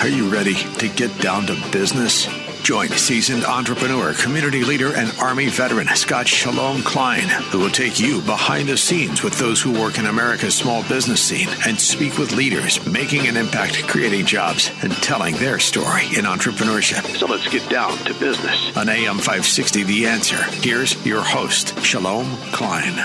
Are you ready to get down to business? Join seasoned entrepreneur, community leader, and Army veteran Scott Shalom Klein, who will take you behind the scenes with those who work in America's small business scene and speak with leaders making an impact, creating jobs, and telling their story in entrepreneurship. So let's get down to business. On AM 560, The Answer, here's your host, Shalom Klein.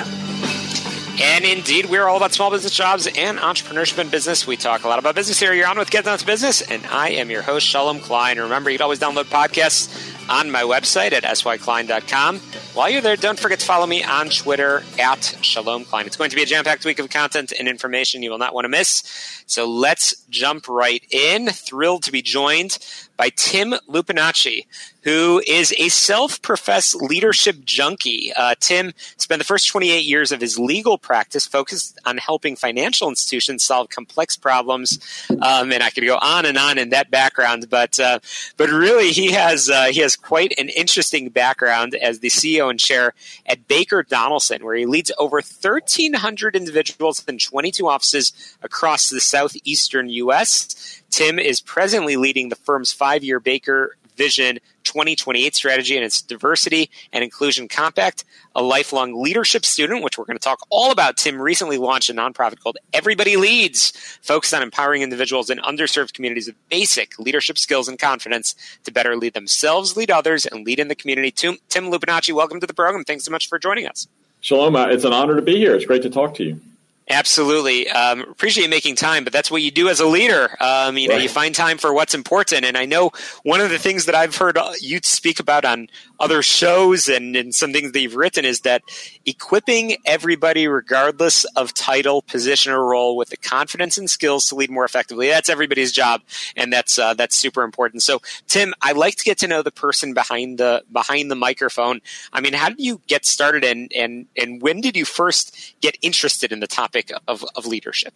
And indeed, we're all about small business jobs and entrepreneurship and business. We talk a lot about business here. You're on with Get Down to Business, and I am your host, Shalom Klein. Remember, you can always download podcasts on my website at syklein.com. While you're there, don't forget to follow me on Twitter at Shalom Klein. It's going to be a jam packed week of content and information you will not want to miss. So let's jump right in. Thrilled to be joined by Tim Lupinacci, who is a self professed leadership junkie. Uh, Tim spent the first 28 years of his legal practice focused on helping financial institutions solve complex problems. Um, and I could go on and on in that background, but, uh, but really, he has, uh, he has quite an interesting background as the CEO and chair at Baker Donelson, where he leads over 1,300 individuals in 22 offices across the southeastern U.S. Tim is presently leading the firm's five year Baker Vision 2028 strategy and its diversity and inclusion compact. A lifelong leadership student, which we're going to talk all about. Tim recently launched a nonprofit called Everybody Leads, focused on empowering individuals in underserved communities with basic leadership skills and confidence to better lead themselves, lead others, and lead in the community. Tim, Tim Lupinacci, welcome to the program. Thanks so much for joining us. Shalom. It's an honor to be here. It's great to talk to you. Absolutely. Um, appreciate making time, but that's what you do as a leader. Um, you know, right. you find time for what's important. And I know one of the things that I've heard you speak about on other shows and, and some things that you've written is that equipping everybody, regardless of title, position, or role, with the confidence and skills to lead more effectively. That's everybody's job, and that's uh, that's super important. So, Tim, I like to get to know the person behind the behind the microphone. I mean, how did you get started, and and and when did you first get interested in the topic of, of leadership?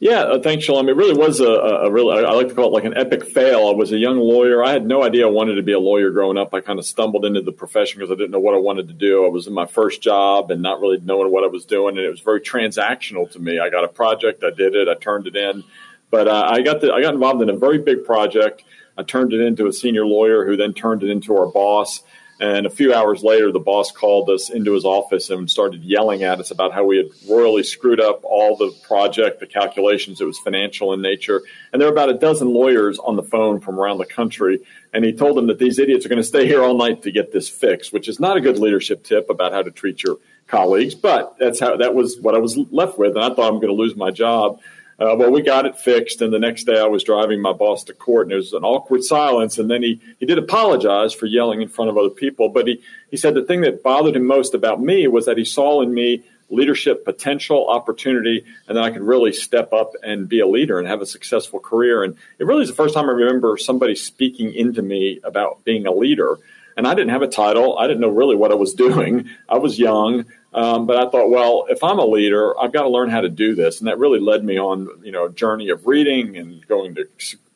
Yeah, uh, thanks, Shalom. It really was a, a real, I like to call it like an epic fail. I was a young lawyer. I had no idea I wanted to be a lawyer growing up. I kind of stumbled into the profession because I didn't know what I wanted to do. I was in my first job and not really knowing what I was doing. And it was very transactional to me. I got a project, I did it, I turned it in. But uh, I, got the, I got involved in a very big project. I turned it into a senior lawyer who then turned it into our boss. And a few hours later, the boss called us into his office and started yelling at us about how we had royally screwed up all the project, the calculations. It was financial in nature. And there were about a dozen lawyers on the phone from around the country. And he told them that these idiots are going to stay here all night to get this fixed, which is not a good leadership tip about how to treat your colleagues. But that's how that was what I was left with. And I thought I'm going to lose my job. Uh, well, we got it fixed, and the next day I was driving my boss to court, and there was an awkward silence. And then he, he did apologize for yelling in front of other people, but he, he said the thing that bothered him most about me was that he saw in me leadership potential, opportunity, and then I could really step up and be a leader and have a successful career. And it really is the first time I remember somebody speaking into me about being a leader. And I didn't have a title. I didn't know really what I was doing. I was young. Um, but I thought, well, if I'm a leader, I've got to learn how to do this, and that really led me on, you know, a journey of reading and going to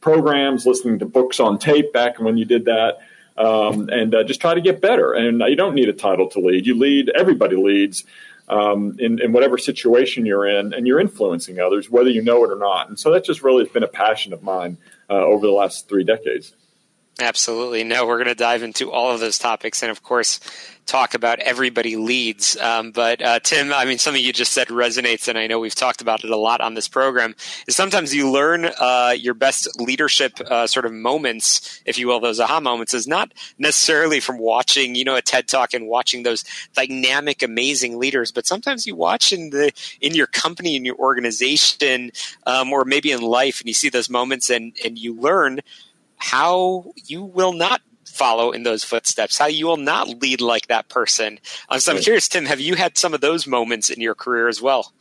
programs, listening to books on tape back when you did that, um, and uh, just try to get better. And you don't need a title to lead; you lead. Everybody leads um, in, in whatever situation you're in, and you're influencing others, whether you know it or not. And so that just really has been a passion of mine uh, over the last three decades. Absolutely. No, we're going to dive into all of those topics. And of course, talk about everybody leads. Um, but uh, Tim, I mean, something you just said resonates, and I know we've talked about it a lot on this program. Is sometimes you learn uh, your best leadership uh, sort of moments, if you will, those aha moments, is not necessarily from watching, you know, a TED talk and watching those dynamic, amazing leaders, but sometimes you watch in the in your company, in your organization, um, or maybe in life, and you see those moments, and and you learn how you will not follow in those footsteps, how you will not lead like that person. Um, so I'm curious, Tim, have you had some of those moments in your career as well?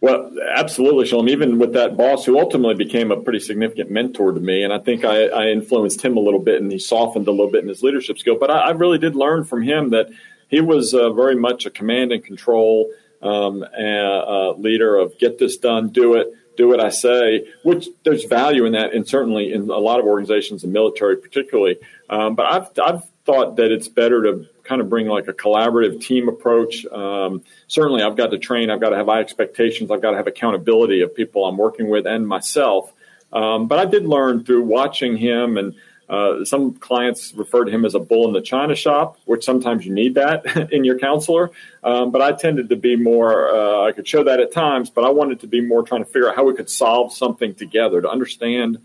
Well, absolutely, Shalom. Even with that boss who ultimately became a pretty significant mentor to me, and I think I, I influenced him a little bit, and he softened a little bit in his leadership skill. But I, I really did learn from him that he was uh, very much a command and control um, a, leader of get this done, do it, do what I say. Which there's value in that, and certainly in a lot of organizations, the military particularly. Um, but I've I've thought that it's better to kind of bring like a collaborative team approach. Um, certainly, I've got to train. I've got to have high expectations. I've got to have accountability of people I'm working with and myself. Um, but I did learn through watching him, and uh, some clients refer to him as a bull in the china shop, which sometimes you need that in your counselor. Um, but I tended to be more. Uh, I could show that at times, but I wanted to be more trying to figure out how we could solve something together to understand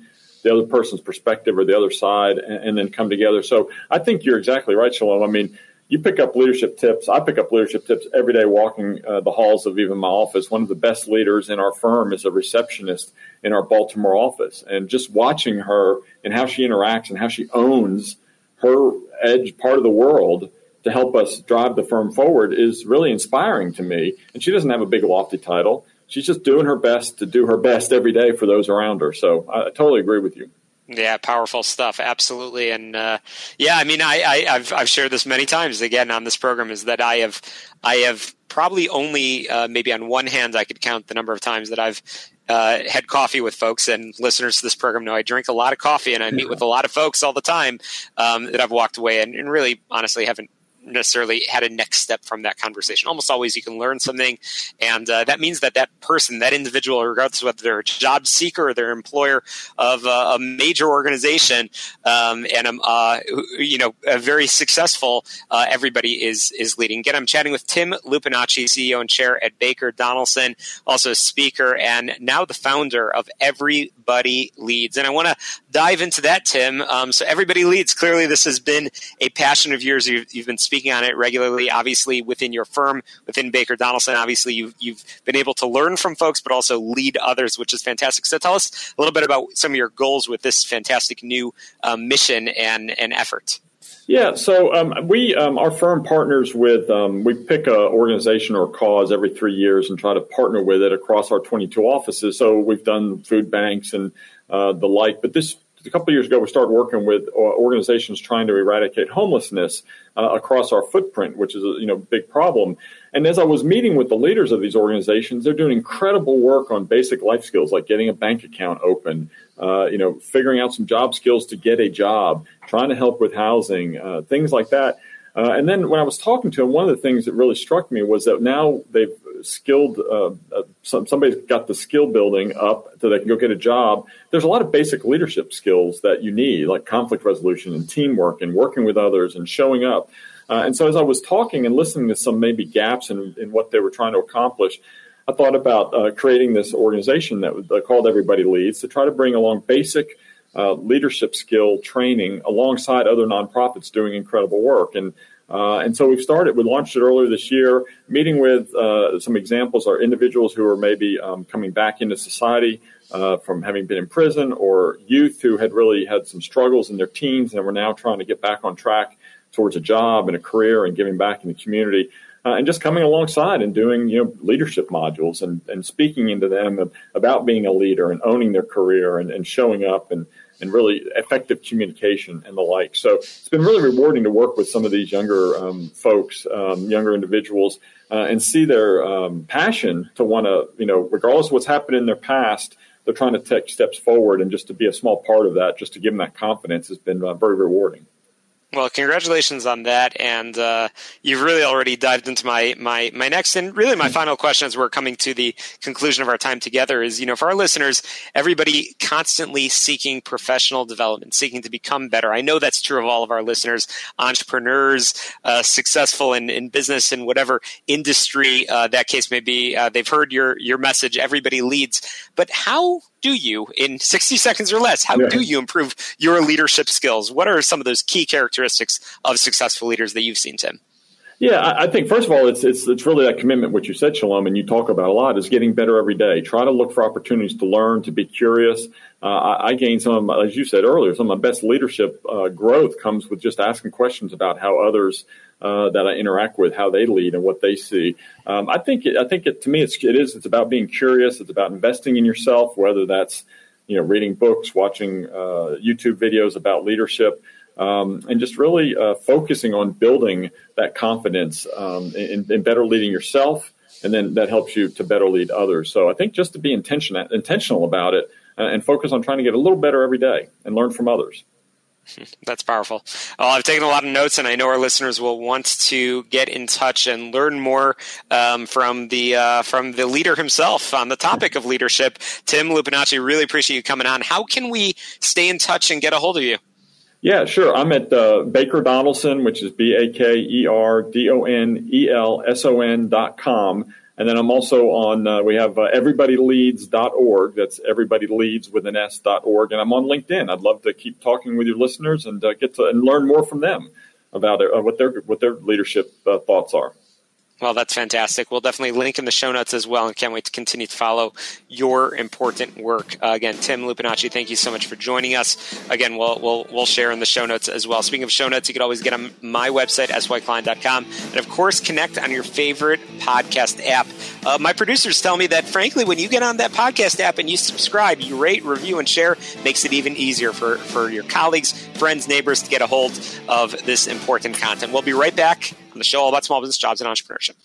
the other person's perspective or the other side and, and, then come together. So I think you're exactly right, Shalom. I mean, you pick up leadership tips. I pick up leadership tips every day walking uh, the halls of even my office. One of the best leaders in our firm is a receptionist in our Baltimore office. And just watching her and how she interacts and how she owns her edge part of the world to help us drive the firm forward is really inspiring to me. And she doesn't have a big lofty title. She's just doing her best to do her best every day for those around her. So I, I totally agree with you. Yeah, powerful stuff. Absolutely, and uh, yeah, I mean, I, I, have I've shared this many times again on this program is that I have I have probably only uh, maybe on one hand I could count the number of times that I've uh, had coffee with folks and listeners to this program know I drink a lot of coffee and I meet with a lot of folks all the time um, that I've walked away and, and really honestly haven't necessarily had a next step from that conversation. Almost always you can learn something, and uh, that means that that person, that individual, regardless of whether they're a job seeker or they're an employer of uh, a major organization, um, and um, uh, you know, a very successful, uh, everybody is is leading. Again, I'm chatting with Tim Lupinacci, CEO and chair at Baker Donelson, also a speaker and now the founder of Everybody Leads. And I want to dive into that, Tim. Um, so Everybody Leads. Clearly, this has been a passion of yours. You've, you've been speaking on it regularly, obviously within your firm, within Baker Donelson. Obviously, you've, you've been able to learn from folks, but also lead others, which is fantastic. So tell us a little bit about some of your goals with this fantastic new um, mission and, and effort. Yeah, so um, we um, our firm partners with um, we pick a organization or cause every three years and try to partner with it across our 22 offices. So we've done food banks and uh, the like, but this a couple of years ago, we started working with uh, organizations trying to eradicate homelessness uh, across our footprint, which is a you know big problem. And as I was meeting with the leaders of these organizations, they're doing incredible work on basic life skills like getting a bank account open, uh, you know, figuring out some job skills to get a job, trying to help with housing, uh, things like that. Uh, and then when I was talking to them, one of the things that really struck me was that now they've skilled, uh, uh, some, somebody's got the skill building up so they can go get a job. There's a lot of basic leadership skills that you need, like conflict resolution and teamwork and working with others and showing up. Uh, and so as I was talking and listening to some maybe gaps in, in what they were trying to accomplish, I thought about uh, creating this organization that was called Everybody Leads to try to bring along basic uh, leadership skill training alongside other nonprofits doing incredible work. And uh, and so we've started, we launched it earlier this year, meeting with uh, some examples are individuals who are maybe um, coming back into society uh, from having been in prison or youth who had really had some struggles in their teens and were now trying to get back on track towards a job and a career and giving back in the community. Uh, and just coming alongside and doing you know leadership modules and, and speaking into them about being a leader and owning their career and, and showing up and and really effective communication and the like. So it's been really rewarding to work with some of these younger um, folks, um, younger individuals, uh, and see their um, passion to want to, you know, regardless of what's happened in their past, they're trying to take steps forward, and just to be a small part of that, just to give them that confidence, has been uh, very rewarding. Well, congratulations on that, and uh, you've really already dived into my my my next and really my final question as we're coming to the conclusion of our time together is you know for our listeners, everybody constantly seeking professional development, seeking to become better. I know that's true of all of our listeners, entrepreneurs, uh, successful in, in business in whatever industry uh, that case may be. Uh, they've heard your your message. Everybody leads, but how do you, in 60 seconds or less, how yeah. do you improve your leadership skills? What are some of those key characteristics of successful leaders that you've seen, Tim? Yeah, I, I think first of all, it's it's it's really that commitment, which you said, Shalom, and you talk about a lot, is getting better every day. Try to look for opportunities to learn, to be curious. Uh, I, I gained some of my, as you said earlier, some of my best leadership uh, growth comes with just asking questions about how others uh, that I interact with, how they lead and what they see. Um, I think it, I think it, to me it's it is it's about being curious. It's about investing in yourself, whether that's you know reading books, watching uh, YouTube videos about leadership. Um, and just really uh, focusing on building that confidence um, better leading yourself, and then that helps you to better lead others. So I think just to be intentional intentional about it uh, and focus on trying to get a little better every day and learn from others. That's powerful. Well, I've taken a lot of notes, and I know our listeners will want to get in touch and learn more um, from the uh, from the leader himself on the topic of leadership. Tim Lupinacci, really appreciate you coming on. How can we stay in touch and get a hold of you? Yeah, sure. I'm at uh, Baker Donelson, which is B A K E R D O N E L S O N dot com. And then I'm also on, uh, we have uh, everybodyleads.org. That's everybodyleads with an S.org. And I'm on LinkedIn. I'd love to keep talking with your listeners and uh, get to and learn more from them about uh, what their, what their leadership uh, thoughts are. Well, that's fantastic. We'll definitely link in the show notes as well, and can't wait to continue to follow your important work. Uh, again, Tim Lupinacci, thank you so much for joining us. Again, we'll, we'll, we'll share in the show notes as well. Speaking of show notes, you can always get on my website, syklein.com, and of course, connect on your favorite podcast app. Uh, my producers tell me that, frankly, when you get on that podcast app and you subscribe, you rate, review, and share, makes it even easier for, for your colleagues, friends, neighbors to get a hold of this important content. We'll be right back on the show all about small business jobs and entrepreneurship.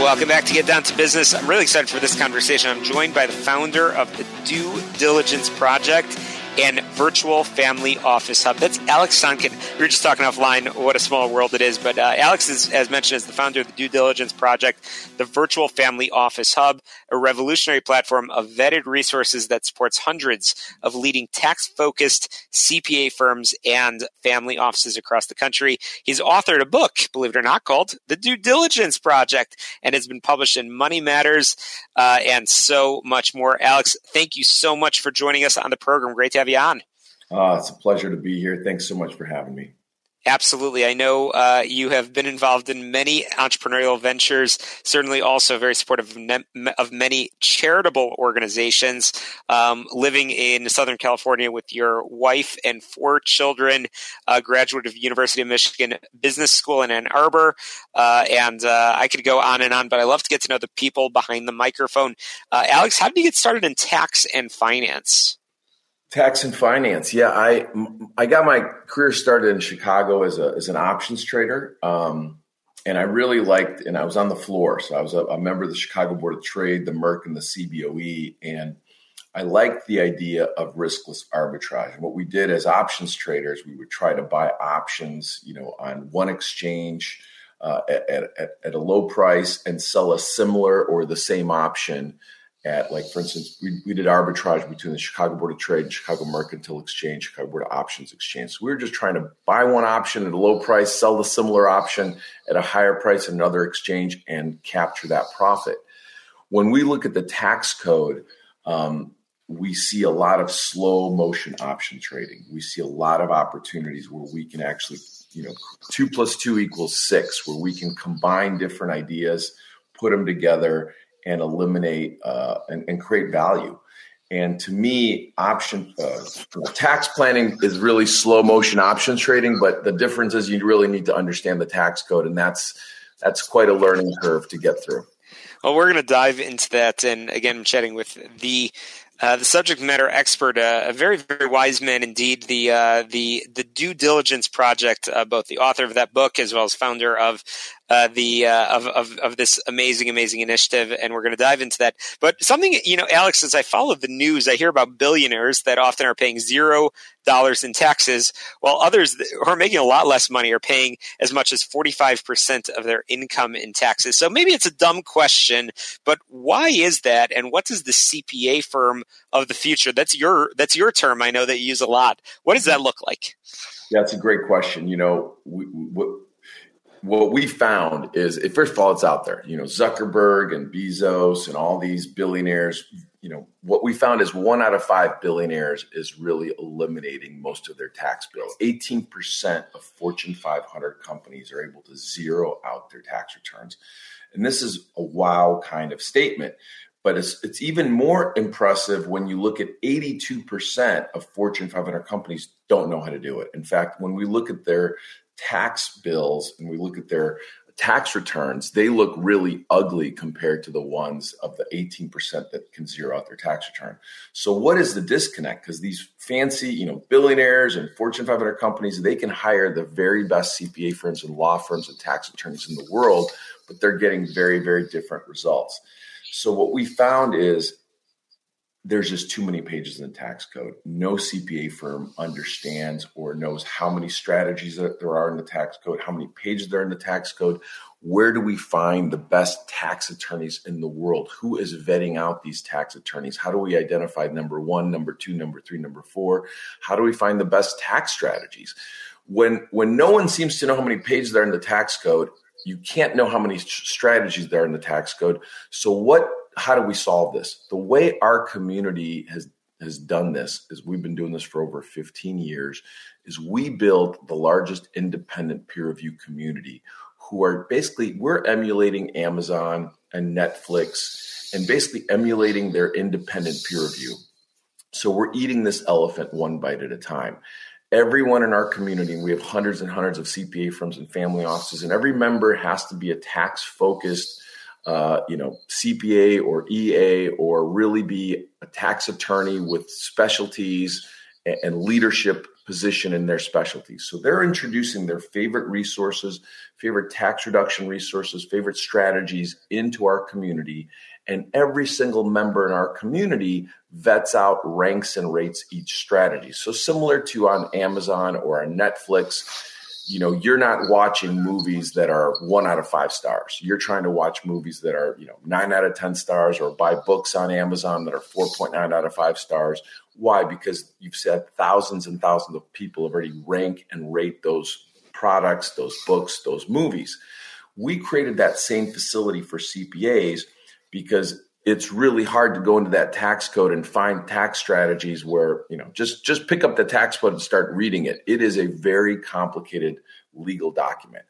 Welcome back to Get Down to Business. I'm really excited for this conversation. I'm joined by the founder of the Due Diligence Project and Virtual Family Office Hub. That's Alex Sonkin. We were just talking offline what a small world it is, but uh, Alex is, as mentioned, is the founder of the Due Diligence Project, the Virtual Family Office Hub, a revolutionary platform of vetted resources that supports hundreds of leading tax-focused CPA firms and family offices across the country. He's authored a book, believe it or not, called The Due Diligence Project, and has been published in Money Matters uh, and so much more. Alex, thank you so much for joining us on the program. Great to have have you on. Uh, it's a pleasure to be here. Thanks so much for having me. Absolutely. I know uh, you have been involved in many entrepreneurial ventures, certainly also very supportive of, ne- of many charitable organizations. Um, living in Southern California with your wife and four children, a graduate of University of Michigan Business School in Ann Arbor. Uh, and uh, I could go on and on, but I love to get to know the people behind the microphone. Uh, Alex, how did you get started in tax and finance? Tax and finance. Yeah, I I got my career started in Chicago as a as an options trader, um, and I really liked. And I was on the floor, so I was a, a, member of the Chicago Board of Trade, the Merc, and the CBOE, and I liked the idea of riskless arbitrage. And what we did as options traders, we would try to buy options, you know, on one exchange uh, at, at, at a low price and sell a similar or the same option at like for instance we, we did arbitrage between the chicago board of trade chicago mercantile exchange chicago board of options exchange. So we were just trying to buy one option at a low price sell the similar option at a higher price in another exchange and capture that profit. When we look at the tax code um, we see a lot of slow motion option trading. We see a lot of opportunities where we can actually you know two plus two equals six where we can combine different ideas put them together and eliminate uh, and, and, create value. And to me, option uh, tax planning is really slow motion options trading. But the difference is you really need to understand the tax code, and that's that's quite a learning curve to get through. Well, we're going to dive into that, and again, I'm chatting with the uh, the subject matter expert, uh, a very very wise man indeed. The uh, the the due diligence project, uh, both the author of that book as well as founder of uh, the uh, of, of, of this amazing amazing initiative, and we're going to dive into that. But something you know, Alex, as I follow the news, I hear about billionaires that often are paying zero dollars in taxes, while others who are making a lot less money are paying as much as forty five percent of their income in taxes. So maybe it's a dumb question, but why is that? And what does the CPA firm of the future? That's your that's your term. I know that you use a lot. What does that look like? Yeah, that's a great question. You know, we, we, what we found is, first of all, it's out there. You know, Zuckerberg and Bezos and all these billionaires, you know, what we found is one out of five billionaires is really eliminating most of their tax bill. 18% of Fortune 500 companies are able to zero out their tax returns. And this is a wow kind of statement. But it's, it's even more impressive when you look at 82% of Fortune 500 companies don't know how to do it. In fact, when we look at their tax bills and we look at their tax returns, they look really ugly compared to the ones of the 18% that can zero out their tax return. So what is the disconnect? Because these fancy, you know, billionaires and Fortune 500 companies, they can hire the very best CPA firms and law firms and tax attorneys in the world, but they're getting very, very different results. So what we found is there's just too many pages in the tax code. No CPA firm understands or knows how many strategies that there are in the tax code, how many pages there are in the tax code. Where do we find the best tax attorneys in the world? Who is vetting out these tax attorneys? How do we identify number one, number two, number three, number four? How do we find the best tax strategies? When when no one seems to know how many pages there are in the tax code, you can't know how many strategies there are in the tax code. So what how do we solve this? The way our community has has done this is we've been doing this for over 15 years is we built the largest independent peer review community who are basically we're emulating Amazon and Netflix and basically emulating their independent peer review. So we're eating this elephant one bite at a time. Everyone in our community, we have hundreds and hundreds of CPA firms and family offices, and every member has to be a tax focused uh, you know, CPA or EA or really be a tax attorney with specialties and, and leadership position in their specialties. So they're introducing their favorite resources, favorite tax reduction resources, favorite strategies into our community. And every single member in our community vets out, ranks, and rates each strategy. So similar to on Amazon or on Netflix, you know you're not watching movies that are one out of five stars. You're trying to watch movies that are you know nine out of ten stars or buy books on amazon that are 4.9 out of five stars. Why? Because you've said thousands and thousands of people have already rank and rate those products those books those movies. We created that same facility for cpas because it's really hard to go into that tax code and find tax strategies where you know just just pick up the tax code and start reading it. It is a very complicated legal document.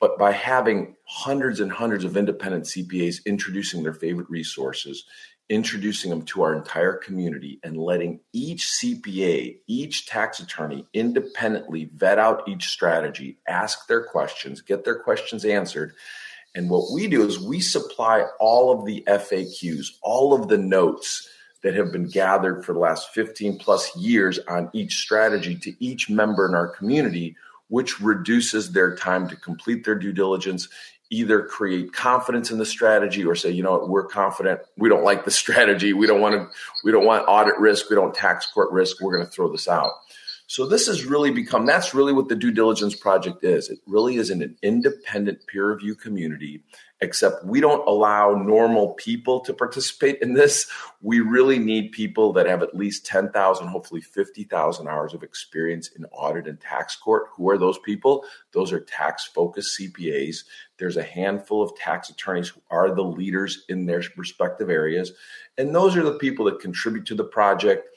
But by having hundreds and hundreds of independent cpas introducing their favorite resources introducing them to our entire community and letting each cpa each tax attorney independently vet out each strategy ask their questions get their questions answered and what we do is we supply all of the FAQs, all of the notes that have been gathered for the last 15 plus years on each strategy to each member in our community, which reduces their time to complete their due diligence, either create confidence in the strategy or say, you know what, we're confident. We don't like the strategy. We don't want to, we don't want audit risk. We don't tax court risk. We're going to throw this out. So this has really become that's really what the due diligence project is. It really is an independent peer review community, except we don't allow normal people to participate in this. We really need people that have at least 10,000, hopefully 50,000 hours of experience in audit and tax court. Who are those people? Those are tax focused CPAs. There's a handful of tax attorneys who are the leaders in their respective areas. And those are the people that contribute to the project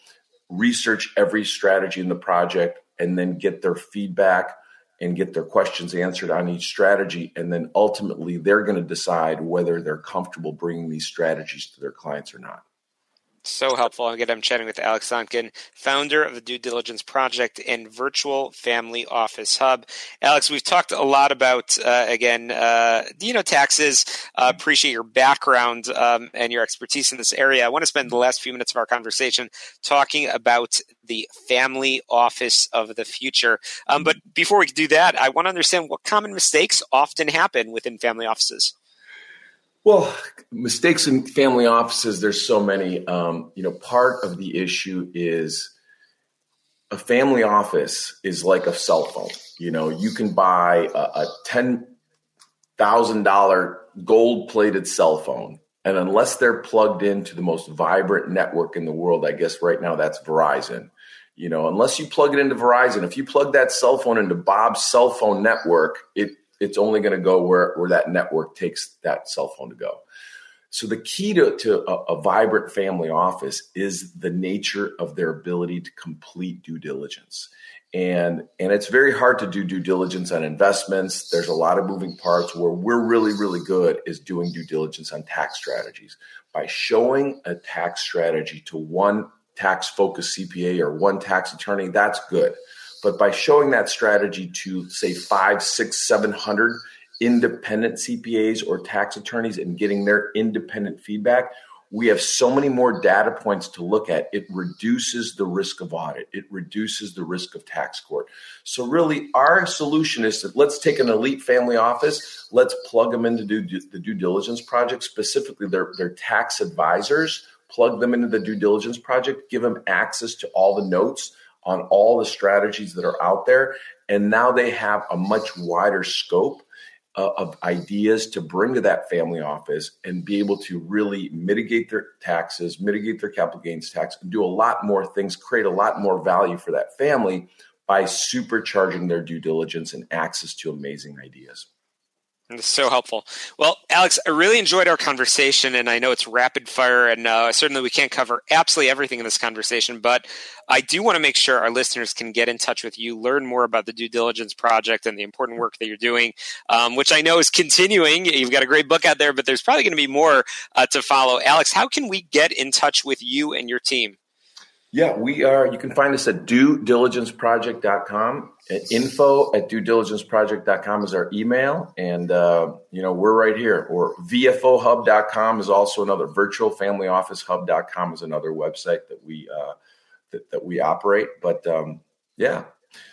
research every strategy in the project and then get their feedback and get their questions answered on each strategy. And then ultimately, they're going to decide whether they're comfortable bringing these strategies to their clients or not so helpful. Again, I'm chatting with Alex Sonkin, founder of the Due Diligence Project and Virtual Family Office Hub. Alex, we've talked a lot about uh, again, uh, you know, taxes. Uh, appreciate your background um, and your expertise in this area. I want to spend the last few minutes of our conversation talking about the family office of the future. Um, but before we do that, I want to understand what common mistakes often happen within family offices. Well, mistakes in family offices, there's so many. Um, you know, part of the issue is a family office is like a cell phone. You know, you can buy a, a $10,000 gold plated cell phone. And unless they're plugged into the most vibrant network in the world, I guess right now that's Verizon. You know, unless you plug it into Verizon, if you plug that cell phone into Bob's cell phone network, it it's only going to go where, where that network takes that cell phone to go. So the key to, to a, a, vibrant family office is the nature of their ability to complete due diligence. And, and it's very hard to do due diligence on investments. There's a lot of moving parts where we're really, really good is doing due diligence on tax strategies. By showing a tax strategy to one tax focused CPA or one tax attorney, that's good. But by showing that strategy to say five, six, seven hundred independent CPAs or tax attorneys and getting their independent feedback, we have so many more data points to look at. It reduces the risk of audit. It reduces the risk of tax court. So really our solution is that let's take an elite family office, let's plug them into do, the due diligence project, specifically their, their tax advisors, plug them into the due diligence project, give them access to all the notes on all the strategies that are out there. And now they have a much wider scope uh, of ideas to bring to that family office and be able to really mitigate their taxes, mitigate their capital gains tax, and do a lot more things, create a lot more value for that family by supercharging their due diligence and access to amazing ideas. It's so helpful. Well, Alex, I really enjoyed our conversation, and I know it's rapid fire, and uh, certainly we can't cover absolutely everything in this conversation, but I do want to make sure our listeners can get in touch with you, learn more about the due diligence project and the important work that you're doing, um, which I know is continuing. You've got a great book out there, but there's probably going to be more uh, to follow. Alex, how can we get in touch with you and your team? Yeah, we are. You can find us at due diligenceproject.com. Info at due diligenceproject.com is our email. And, uh, you know, we're right here. Or VFOhub.com is also another virtual family office hub.com is another website that we, uh, that, that we operate. But, um, yeah,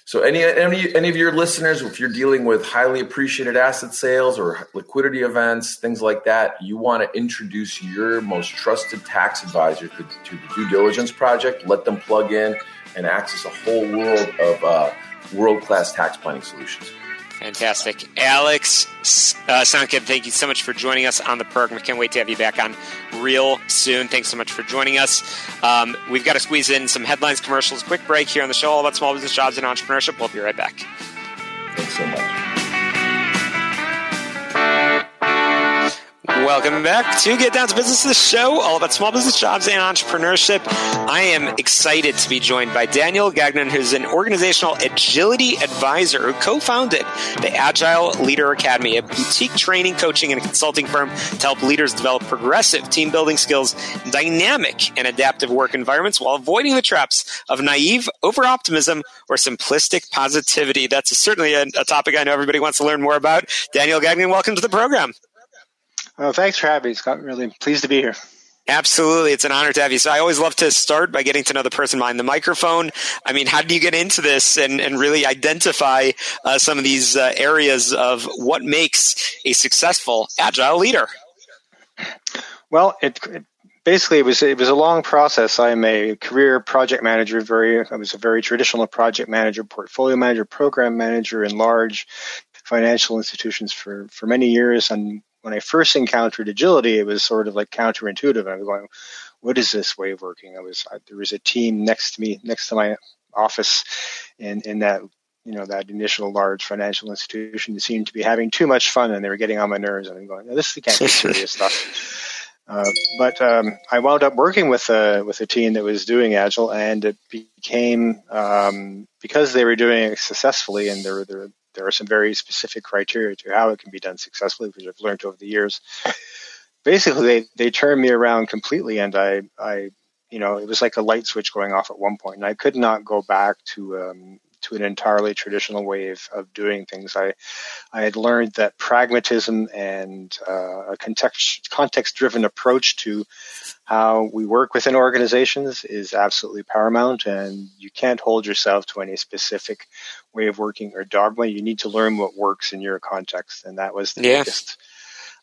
so any any any of your listeners, if you're dealing with highly appreciated asset sales or liquidity events, things like that, you want to introduce your most trusted tax advisor to, to the due diligence project. Let them plug in and access a whole world of uh, world class tax planning solutions. Fantastic. Alex uh, Sonkin, thank you so much for joining us on the program. Can't wait to have you back on real soon. Thanks so much for joining us. Um, we've got to squeeze in some headlines, commercials, quick break here on the show, all about small business jobs and entrepreneurship. We'll be right back. Thanks so much. Welcome back to Get Down to Business, the show all about small business jobs and entrepreneurship. I am excited to be joined by Daniel Gagnon, who's an organizational agility advisor who co-founded the Agile Leader Academy, a boutique training, coaching, and consulting firm to help leaders develop progressive team building skills, dynamic and adaptive work environments while avoiding the traps of naive over-optimism or simplistic positivity. That's certainly a, a topic I know everybody wants to learn more about. Daniel Gagnon, welcome to the program. Well, thanks for having me, Scott. Really pleased to be here. Absolutely. It's an honor to have you. So I always love to start by getting to know the person behind the microphone. I mean, how do you get into this and, and really identify uh, some of these uh, areas of what makes a successful agile leader? Well, it, it, basically it was it was a long process. I'm a career project manager. Very, I was a very traditional project manager, portfolio manager, program manager in large financial institutions for for many years, and when I first encountered agility, it was sort of like counterintuitive. I was going, "What is this way of working?" I was I, there was a team next to me, next to my office, in in that you know that initial large financial institution that seemed to be having too much fun, and they were getting on my nerves. And I'm going, "This can't be serious stuff." Uh, but um, I wound up working with a with a team that was doing agile, and it became um, because they were doing it successfully, and there were there are some very specific criteria to how it can be done successfully, which I've learned over the years. Basically, they, they turned me around completely, and I, I, you know, it was like a light switch going off at one point, and I could not go back to um, to an entirely traditional way of, of doing things. I, I had learned that pragmatism and uh, a context context driven approach to how we work within organizations is absolutely paramount, and you can't hold yourself to any specific way of working or dogma. You need to learn what works in your context, and that was the yeah. biggest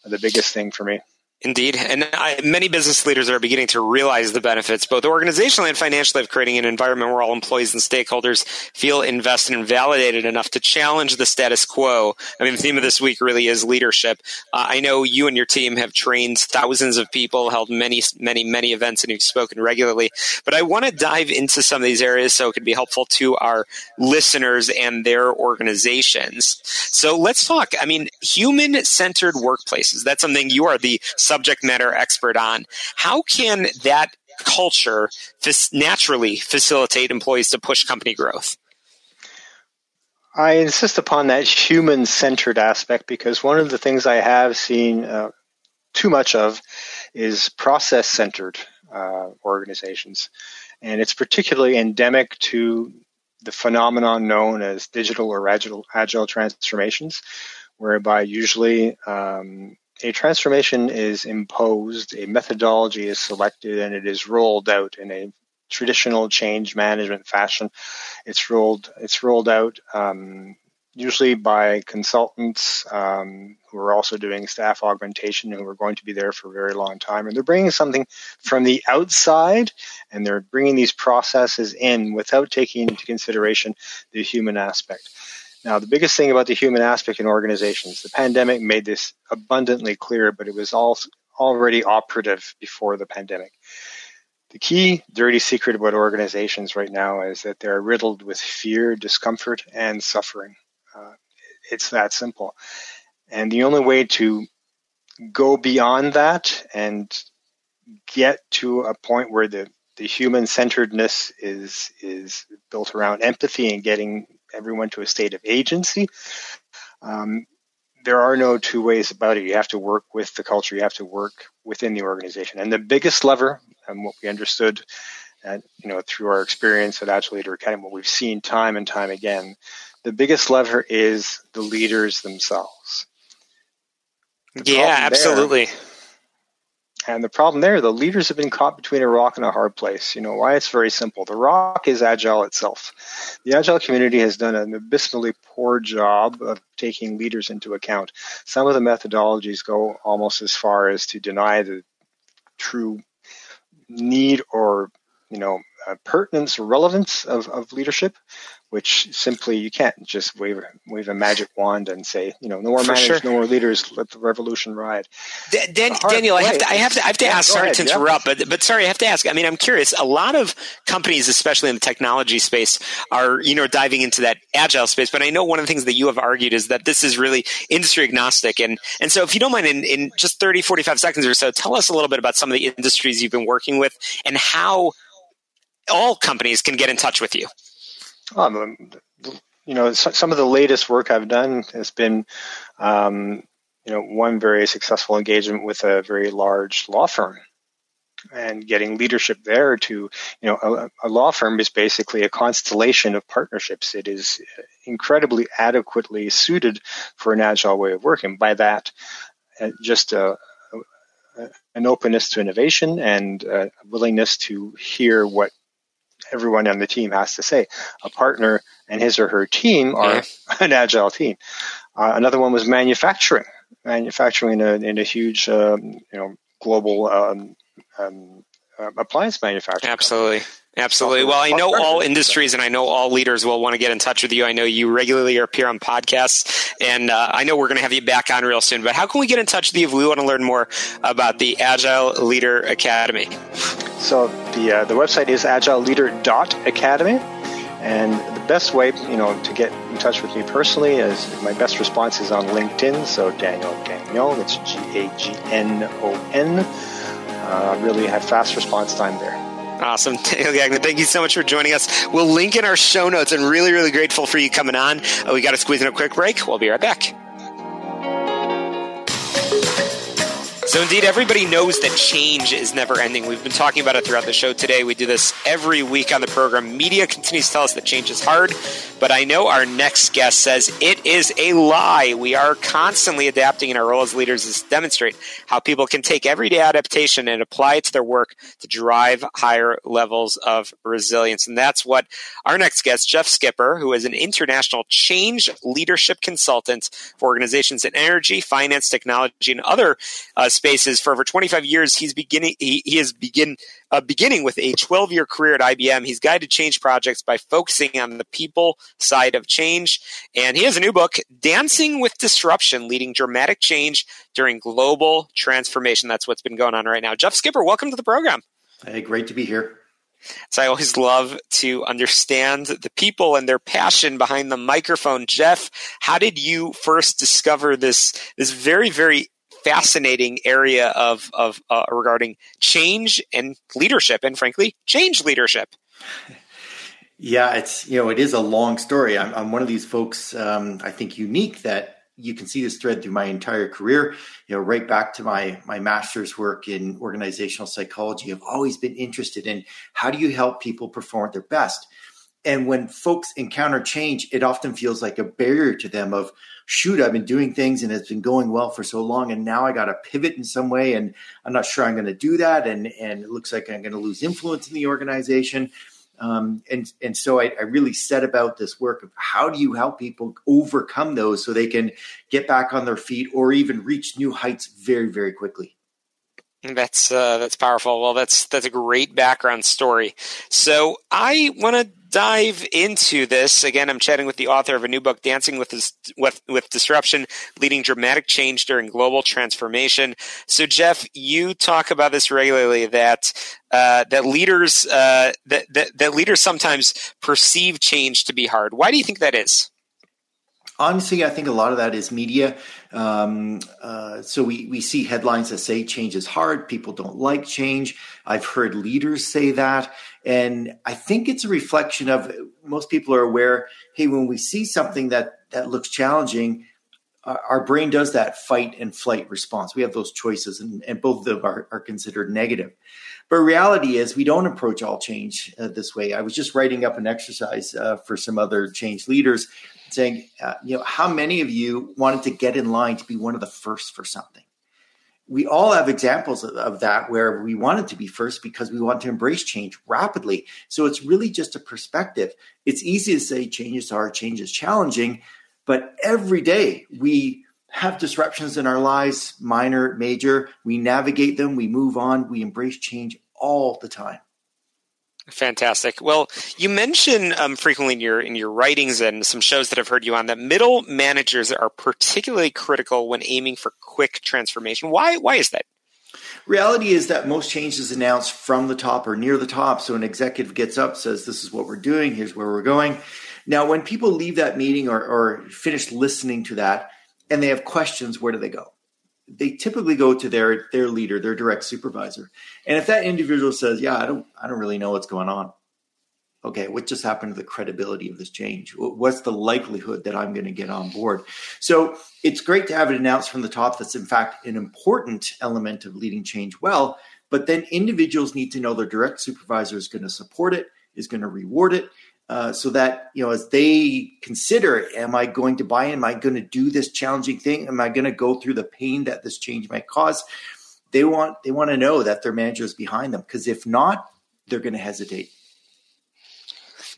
the biggest thing for me. Indeed. And I, many business leaders are beginning to realize the benefits, both organizationally and financially, of creating an environment where all employees and stakeholders feel invested and validated enough to challenge the status quo. I mean, the theme of this week really is leadership. Uh, I know you and your team have trained thousands of people, held many, many, many events, and you've spoken regularly. But I want to dive into some of these areas so it can be helpful to our listeners and their organizations. So let's talk. I mean, human centered workplaces. That's something you are the subject matter expert on. How can that culture naturally facilitate employees to push company growth? I insist upon that human centered aspect because one of the things I have seen uh, too much of is process centered uh, organizations. And it's particularly endemic to the phenomenon known as digital or agile, agile transformations, whereby usually um, a transformation is imposed, a methodology is selected, and it is rolled out in a traditional change management fashion. It's rolled it's rolled out um, usually by consultants um, who are also doing staff augmentation who are going to be there for a very long time. And they're bringing something from the outside and they're bringing these processes in without taking into consideration the human aspect. Now, the biggest thing about the human aspect in organizations, the pandemic made this abundantly clear, but it was all already operative before the pandemic. The key dirty secret about organizations right now is that they're riddled with fear, discomfort, and suffering. Uh, it's that simple. And the only way to go beyond that and get to a point where the, the human centeredness is is built around empathy and getting everyone to a state of agency. Um, there are no two ways about it. You have to work with the culture. You have to work within the organization. And the biggest lever, and what we understood, at, you know, through our experience at Agile Leader Academy, what we've seen time and time again, the biggest lever is the leaders themselves. The yeah, absolutely. There, and the problem there, the leaders have been caught between a rock and a hard place. You know why? It's very simple. The rock is agile itself. The agile community has done an abysmally poor job of taking leaders into account. Some of the methodologies go almost as far as to deny the true need or you know uh, pertinence relevance of, of leadership which simply you can't just wave wave a magic wand and say, you know, no more managers, sure. no more leaders, let the revolution ride. Dan- Daniel, I have to, I have to, I have to yeah, ask. Sorry ahead, to interrupt, yeah. but but sorry, I have to ask. I mean, I'm curious. A lot of companies, especially in the technology space, are you know diving into that agile space. But I know one of the things that you have argued is that this is really industry agnostic, and and so if you don't mind, in, in just 30, 45 seconds or so, tell us a little bit about some of the industries you've been working with and how all companies can get in touch with you. Um, you know, some of the latest work I've done has been, um, you know, one very successful engagement with a very large law firm and getting leadership there to, you know, a, a, law firm is basically a constellation of partnerships. It is incredibly adequately suited for an agile way of working. By that, uh, just a, a, an openness to innovation and a willingness to hear what everyone on the team has to say. A partner and his or her team are yeah. an agile team. Uh, another one was manufacturing, manufacturing in a, in a huge, um, you know, global um, um, uh, appliance manufacturer. Absolutely. Absolutely. Well, I know all industries and I know all leaders will want to get in touch with you. I know you regularly appear on podcasts, and uh, I know we're going to have you back on real soon. But how can we get in touch with you if we want to learn more about the Agile Leader Academy? So the uh, the website is agileleader.academy, and the best way, you know, to get in touch with me personally is my best response is on LinkedIn. So Daniel Gagnon, that's G A G N O N. Uh, really have fast response time there. Awesome. Daniel Gagnon, thank you so much for joining us. We'll link in our show notes and really, really grateful for you coming on. Uh, we got to squeeze in a quick break. We'll be right back. So, indeed, everybody knows that change is never ending. We've been talking about it throughout the show today. We do this every week on the program. Media continues to tell us that change is hard, but I know our next guest says it is a lie. We are constantly adapting in our role as leaders to demonstrate how people can take everyday adaptation and apply it to their work to drive higher levels of resilience. And that's what our next guest, Jeff Skipper, who is an international change leadership consultant for organizations in energy, finance, technology, and other uh, spaces for over 25 years. He's beginning. He, he is begin uh, beginning with a 12 year career at IBM. He's guided change projects by focusing on the people side of change, and he has a new book, "Dancing with Disruption: Leading Dramatic Change During Global Transformation." That's what's been going on right now. Jeff Skipper, welcome to the program. Hey, great to be here. So I always love to understand the people and their passion behind the microphone. Jeff, how did you first discover this this very very fascinating area of of uh, regarding change and leadership, and frankly, change leadership. Yeah, it's you know it is a long story. I'm, I'm one of these folks. Um, I think unique that you can see this thread through my entire career. You know, right back to my my master's work in organizational psychology. I've always been interested in how do you help people perform at their best. And when folks encounter change, it often feels like a barrier to them of, shoot, I've been doing things and it's been going well for so long. And now I got to pivot in some way. And I'm not sure I'm going to do that. And, and it looks like I'm going to lose influence in the organization. Um, and, and so I, I really set about this work of how do you help people overcome those so they can get back on their feet or even reach new heights very, very quickly. That's uh, that's powerful. Well, that's that's a great background story. So I want to dive into this again. I'm chatting with the author of a new book, "Dancing with with with Disruption: Leading Dramatic Change During Global Transformation." So, Jeff, you talk about this regularly that uh, that leaders uh, that, that that leaders sometimes perceive change to be hard. Why do you think that is? honestly, I think a lot of that is media. Um, uh, so we, we see headlines that say change is hard. People don't like change. I've heard leaders say that. And I think it's a reflection of most people are aware, hey, when we see something that, that looks challenging, our brain does that fight and flight response. We have those choices, and, and both of them are, are considered negative. But reality is, we don't approach all change uh, this way. I was just writing up an exercise uh, for some other change leaders saying, uh, you know, how many of you wanted to get in line to be one of the first for something? We all have examples of, of that where we wanted to be first because we want to embrace change rapidly. So it's really just a perspective. It's easy to say change is hard, change is challenging, but every day we have disruptions in our lives, minor, major. We navigate them, we move on, we embrace change all the time. Fantastic. Well, you mention um, frequently in your in your writings and some shows that I've heard you on that middle managers are particularly critical when aiming for quick transformation. Why? Why is that? Reality is that most change is announced from the top or near the top. So an executive gets up, says, "This is what we're doing. Here's where we're going." Now, when people leave that meeting or, or finish listening to that, and they have questions, where do they go? They typically go to their their leader, their direct supervisor. And if that individual says, "Yeah, I don't I don't really know what's going on." Okay, what just happened to the credibility of this change? What's the likelihood that I'm going to get on board? So it's great to have it announced from the top that's in fact an important element of leading change well. But then individuals need to know their direct supervisor is going to support it, is going to reward it, uh, so that you know as they consider am i going to buy? Am i going to do this challenging thing? Am i going to go through the pain that this change might cause? They want they want to know that their manager is behind them because if not they're going to hesitate.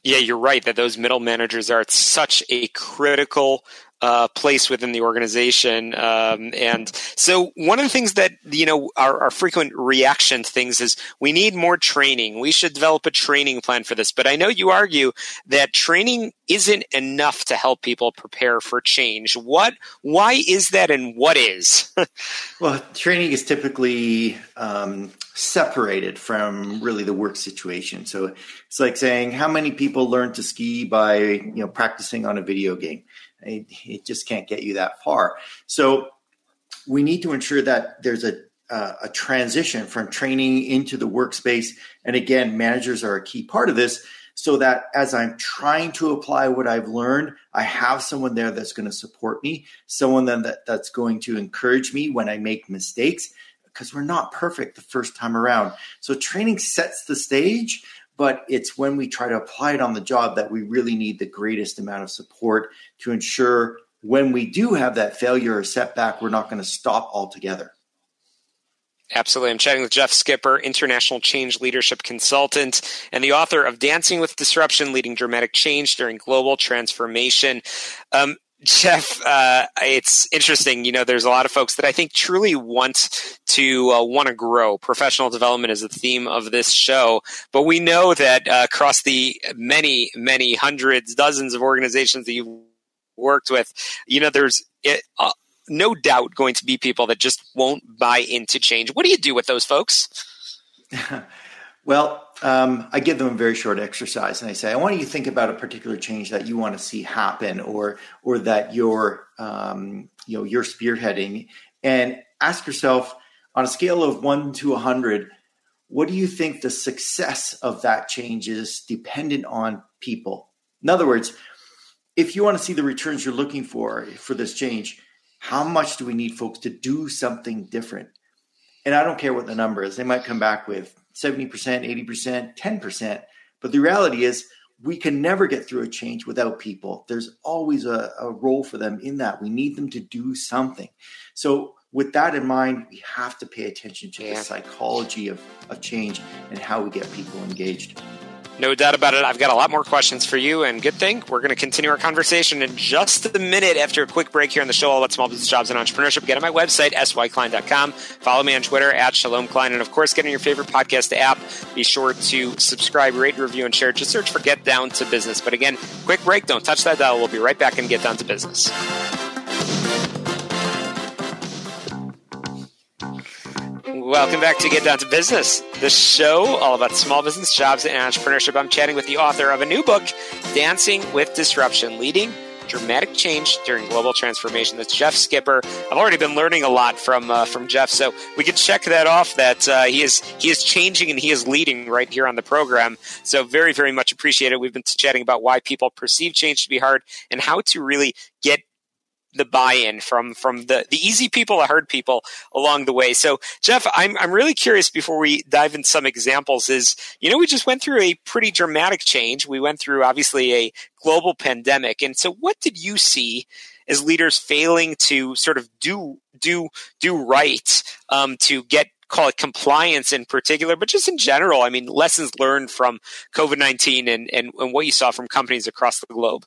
Yeah you're right that those middle managers are such a critical uh, place within the organization. Um, and so one of the things that, you know, our, our, frequent reaction to things is we need more training. We should develop a training plan for this. But I know you argue that training isn't enough to help people prepare for change. What, why is that and what is? well, training is typically um, separated from really the work situation. So it's like saying, how many people learn to ski by, you know, practicing on a video game? It, it just can't get you that far. So we need to ensure that there's a uh, a transition from training into the workspace. And again, managers are a key part of this so that as I'm trying to apply what I've learned, I have someone there that's going to support me, someone then that, that's going to encourage me when I make mistakes because we're not perfect the first time around. So training sets the stage, but it's when we try to apply it on the job that we really need the greatest amount of support to ensure when we do have that failure or setback, we're not going to stop altogether. Absolutely. I'm chatting with Jeff Skipper, international change leadership consultant and the author of Dancing with Disruption Leading Dramatic Change During Global Transformation. Um, Jeff, uh, it's interesting. You know, there's a lot of folks that I think truly want to uh, want to grow. Professional development is the theme of this show, but we know that uh, across the many, many hundreds, dozens of organizations that you've worked with, you know, there's it, uh, no doubt going to be people that just won't buy into change. What do you do with those folks? well, um, I give them a very short exercise, and I say, I want you to think about a particular change that you want to see happen, or or that you're um, you know you're spearheading, and ask yourself on a scale of one to a 100, what do you think the success of that change is dependent on people? In other words, if you want to see the returns you're looking for for this change, how much do we need folks to do something different? And I don't care what the number is. They might come back with 70%, 80%, 10%. But the reality is, we can never get through a change without people. There's always a, a, role for them in that. We need them to do something. So, with that in mind, we have to pay attention to yeah. the psychology of, of change and how we get people engaged. No doubt about it. I've got a lot more questions for you, and good thing we're going to continue our conversation in just a minute after a quick break here on the show all about small business jobs and entrepreneurship. Get on my website, syklein.com. Follow me on Twitter at Shalom Klein. And of course, get on your favorite podcast app. Be sure to subscribe, rate, review, and share. Just search for Get Down to Business. But again, quick break. Don't touch that dial. We'll be right back and get down to business. Welcome back to Get Down to Business, the show all about small business, jobs, and entrepreneurship. I'm chatting with the author of a new book, Dancing with Disruption Leading Dramatic Change During Global Transformation. That's Jeff Skipper. I've already been learning a lot from uh, from Jeff, so we can check that off that uh, he is he is changing and he is leading right here on the program. So very, very much appreciated. We've been chatting about why people perceive change to be hard and how to really get the buy-in from from the the easy people, the hard people along the way. So, Jeff, I'm I'm really curious before we dive into some examples. Is you know we just went through a pretty dramatic change. We went through obviously a global pandemic, and so what did you see? As leaders failing to sort of do do do right um, to get call it compliance in particular, but just in general, I mean, lessons learned from COVID 19 and, and, and what you saw from companies across the globe.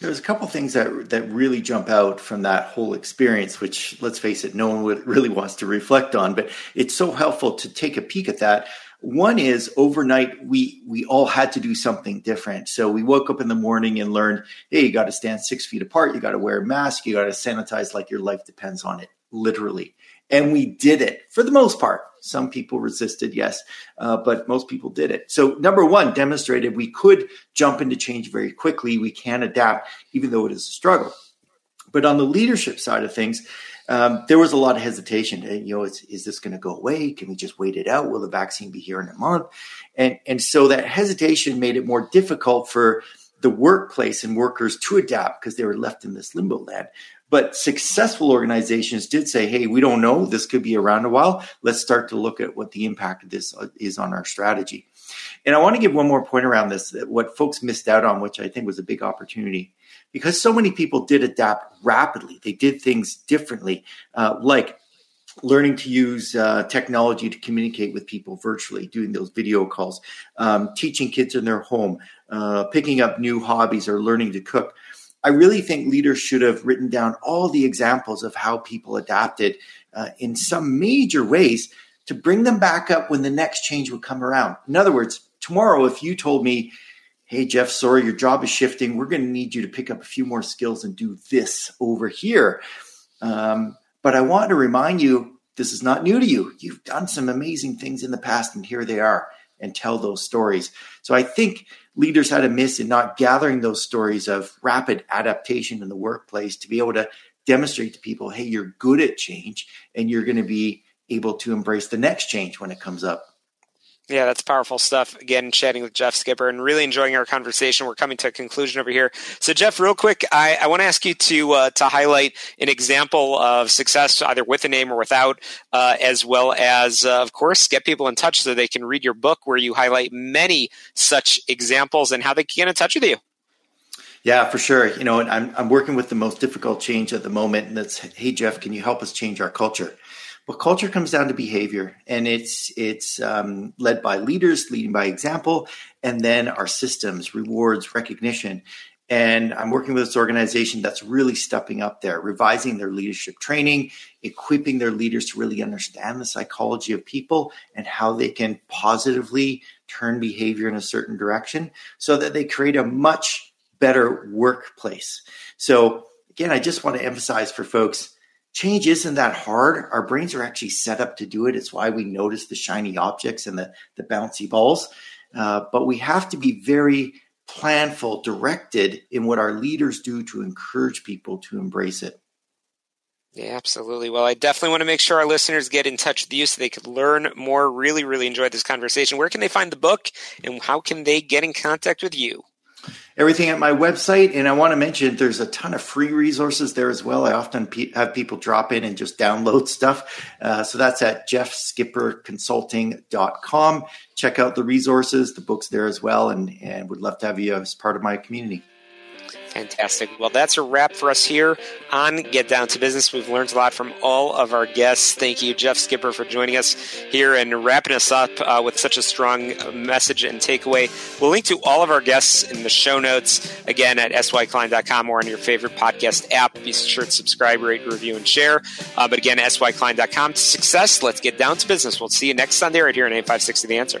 There's a couple things that that really jump out from that whole experience, which let's face it, no one would, really wants to reflect on, but it's so helpful to take a peek at that. One is overnight we we all had to do something different. So we woke up in the morning and learned, hey, you got to stand six feet apart, you got to wear a mask, you got to sanitize like your life depends on it, literally. And we did it for the most part. Some people resisted, yes, uh, but most people did it. So, number one, demonstrated we could jump into change very quickly. We can adapt, even though it is a struggle. But on the leadership side of things, um, there was a lot of hesitation. You know, is, is this going to go away? Can we just wait it out? Will the vaccine be here in a month? And and so that hesitation made it more difficult for the workplace and workers to adapt because they were left in this limbo land. But successful organizations did say, hey, we don't know. This could be around a while. Let's start to look at what the impact of this uh, is on our strategy. And I want to give one more point around this that what folks missed out on, which I think was a big opportunity, because so many people did adapt rapidly. They did things differently, uh, like learning to use uh, technology to communicate with people virtually, doing those video calls, um, teaching kids in their home, uh, picking up new hobbies, or learning to cook. I really think leaders should have written down all the examples of how people adapted uh, in some major ways to bring them back up when the next change would come around. In other words, tomorrow, if you told me, hey, Jeff, sorry, your job is shifting, we're going to need you to pick up a few more skills and do this over here. Um, but I want to remind you, this is not new to you. You've done some amazing things in the past, and here they are, and tell those stories. So I think leaders had a miss in not gathering those stories of rapid adaptation in the workplace to be able to demonstrate to people, hey, you're good at change and you're going to be able to embrace the next change when it comes up. Yeah, that's powerful stuff. Again, chatting with Jeff Skipper and really enjoying our conversation. We're coming to a conclusion over here. So, Jeff, real quick, I, I want to ask you to uh, to highlight an example of success, either with a name or without, uh, as well as, uh, of course, get people in touch so they can read your book, where you highlight many such examples and how they can get in touch with you. Yeah, for sure. You know, I'm I'm working with the most difficult change at the moment, and that's, hey, Jeff, can you help us change our culture? Well, culture comes down to behavior, and it's it's um, led by leaders, leading by example, and then our systems, rewards, recognition. And I'm working with this organization that's really stepping up there, revising their leadership training, equipping their leaders to really understand the psychology of people and how they can positively turn behavior in a certain direction so that they create a much better workplace. So, again, I just want to emphasize for folks change isn't that hard. Our brains are actually set up to do it. It's why we notice the shiny objects and the, the bouncy balls. Uh, but we have to be very planful, directed in what our leaders do to encourage people to embrace it. Yeah, absolutely. Well, I definitely want to make sure our listeners get in touch with you so they could learn more. Really, really enjoyed this conversation. Where can they find the book and how can they get in contact with you? Everything at my website. And I want to mention there's a ton of free resources there as well. I often pe- have people drop in and just download stuff. Uh, so that's at jeffskipperconsulting.com. Check out the resources, the books there as well, and, and would love to have you as part of my community. Fantastic. Well, that's a wrap for us here on Get Down to Business. We've learned a lot from all of our guests. Thank you, Jeff Skipper, for joining us here and wrapping us up uh, with such a strong message and takeaway. We'll link to all of our guests in the show notes again at syklein.com or on your favorite podcast app. Be sure to subscribe, rate, review, and share. Uh, but again, syklein.com to success. Let's get down to business. We'll see you next Sunday right here on 8560 The Answer.